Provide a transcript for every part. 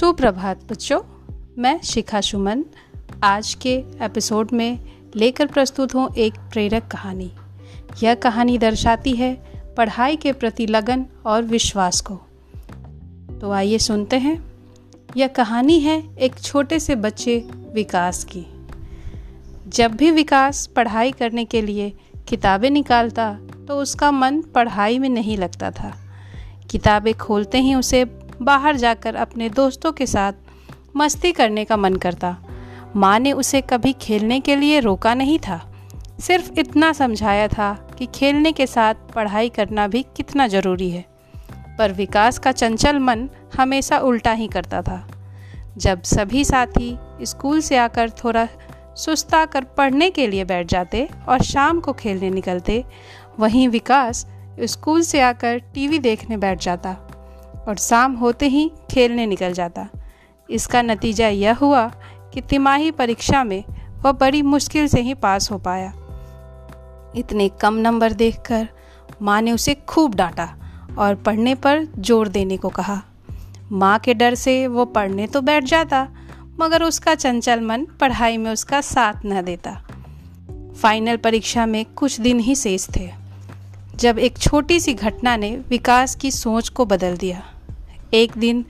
सुप्रभात बच्चों, मैं शिखा सुमन। आज के एपिसोड में लेकर प्रस्तुत हूँ एक प्रेरक कहानी। यह कहानी दर्शाती है पढ़ाई के प्रति लगन और विश्वास को। तो आइए सुनते हैं। यह कहानी है एक छोटे से बच्चे विकास की। जब भी विकास पढ़ाई करने के लिए किताबें निकालता तो उसका मन पढ़ाई में नहीं लगता था। किताबें खोलते ही उसे बाहर जाकर अपने दोस्तों के साथ मस्ती करने का मन करता। माँ ने उसे कभी खेलने के लिए रोका नहीं था। सिर्फ़ इतना समझाया था कि खेलने के साथ पढ़ाई करना भी कितना ज़रूरी है। पर विकास का चंचल मन हमेशा उल्टा ही करता था। जब सभी साथी स्कूल से आकर थोड़ा सुस्ता कर पढ़ने के लिए बैठ जाते और शाम को खेलने निकलते, वहीं विकास स्कूल से आकर टीवी देखने बैठ जाता। और शाम होते ही खेलने निकल जाता। इसका नतीजा यह हुआ कि तिमाही परीक्षा में वह बड़ी मुश्किल से ही पास हो पाया। इतने कम नंबर देखकर माँ ने उसे खूब डांटा और पढ़ने पर ज़ोर देने को कहा। माँ के डर से वो पढ़ने तो बैठ जाता, मगर उसका चंचल मन पढ़ाई में उसका साथ न देता। फाइनल परीक्षा में कुछ दिन ही शेष थे। जब एक छोटी सी घटना ने विकास की सोच को बदल दिया। एक दिन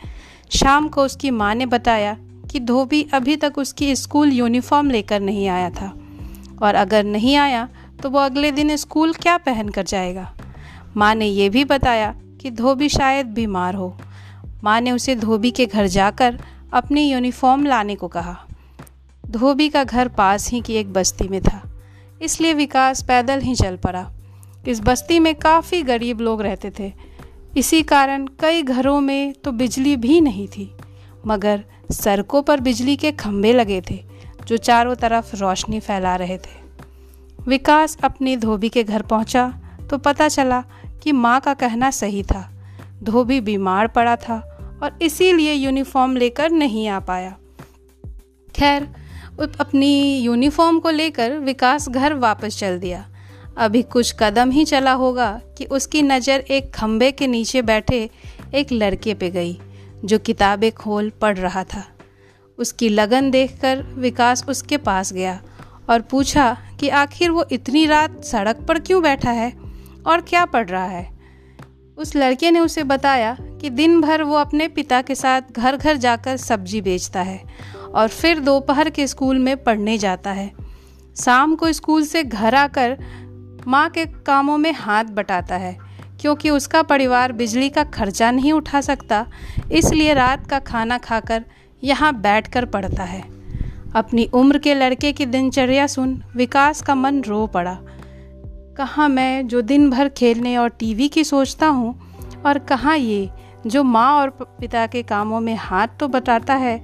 शाम को उसकी माँ ने बताया कि धोबी अभी तक उसकी स्कूल यूनिफॉर्म लेकर नहीं आया था। और अगर नहीं आया तो वो अगले दिन स्कूल क्या पहन कर जाएगा? माँ ने यह भी बताया कि धोबी शायद बीमार हो। माँ ने उसे धोबी के घर जाकर अपनी यूनिफॉर्म लाने को कहा। धोबी का घर पास ही की एक बस्ती में था। इसलिए विकास पैदल ही चल पड़ा। इस बस्ती में काफ़ी गरीब लोग रहते थे। इसी कारण कई घरों में तो बिजली भी नहीं थी, मगर सड़कों पर बिजली के खंभे लगे थे, जो चारों तरफ़ रोशनी फैला रहे थे। विकास अपनी धोबी के घर पहुँचा तो पता चला कि माँ का कहना सही था। धोबी बीमार पड़ा था और इसीलिए यूनिफॉर्म लेकर नहीं आ पाया। खैर अपनी यूनिफॉर्म को लेकर विकास घर वापस चल दिया। अभी कुछ कदम ही चला होगा कि उसकी नज़र एक खम्बे के नीचे बैठे एक लड़के पे गई, जो किताबें खोल पढ़ रहा था। उसकी लगन देखकर विकास उसके पास गया और पूछा कि आखिर वो इतनी रात सड़क पर क्यों बैठा है और क्या पढ़ रहा है? उस लड़के ने उसे बताया कि दिन भर वो अपने पिता के साथ घर घर जाकर सब्ज़ी बेचता है और फिर दोपहर के स्कूल में पढ़ने जाता है। शाम को स्कूल से घर आकर माँ के कामों में हाथ बटाता है, क्योंकि उसका परिवार बिजली का खर्चा नहीं उठा सकता, इसलिए रात का खाना खाकर यहाँ बैठकर पढ़ता है। अपनी उम्र के लड़के की दिनचर्या सुन विकास का मन रो पड़ा। कहाँ मैं जो दिन भर खेलने और टीवी की सोचता हूँ, और कहाँ ये जो माँ और पिता के कामों में हाथ तो बटाता है,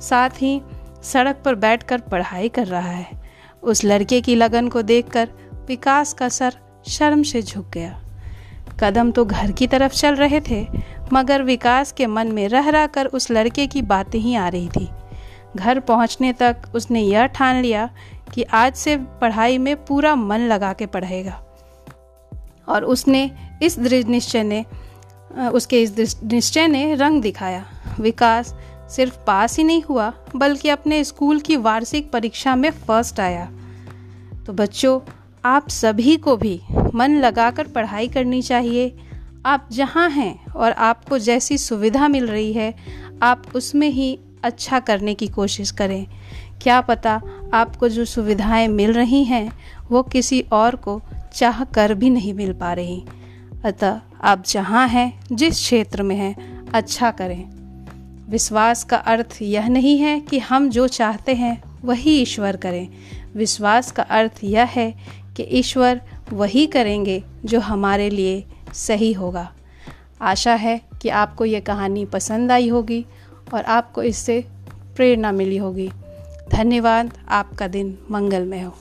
साथ ही सड़क पर बैठकर पढ़ाई कर रहा है। उस लड़के की लगन को देखकर विकास का सर शर्म से झुक गया। कदम तो घर की तरफ़ चल रहे थे, मगर विकास के मन में रह रह कर उस लड़के की बातें ही आ रही थी। घर पहुँचने तक उसने यह ठान लिया कि आज से पढ़ाई में पूरा मन लगा के पढ़ेगा। और उसने इस दृढ़ निश्चय ने उसके इस निश्चय ने रंग दिखाया। विकास सिर्फ़ पास ही नहीं हुआ, बल्कि अपने स्कूल की वार्षिक परीक्षा में फ़र्स्ट आया। तो बच्चों आप सभी को भी मन लगाकर पढ़ाई करनी चाहिए। आप जहाँ हैं और आपको जैसी सुविधा मिल रही है, आप उसमें ही अच्छा करने की कोशिश करें। क्या पता आपको जो सुविधाएँ मिल रही हैं, वो किसी और को चाह कर भी नहीं मिल पा रही। अतः आप जहाँ हैं, जिस क्षेत्र में हैं अच्छा करें। विश्वास का अर्थ यह नहीं है कि हम जो चाहते हैं, वही ईश्वर करें। विश्वास का अर्थ यह है कि ईश्वर वही करेंगे जो हमारे लिए सही होगा। आशा है कि आपको ये कहानी पसंद आई होगी और आपको इससे प्रेरणा मिली होगी। धन्यवाद, आपका दिन मंगलमय हो।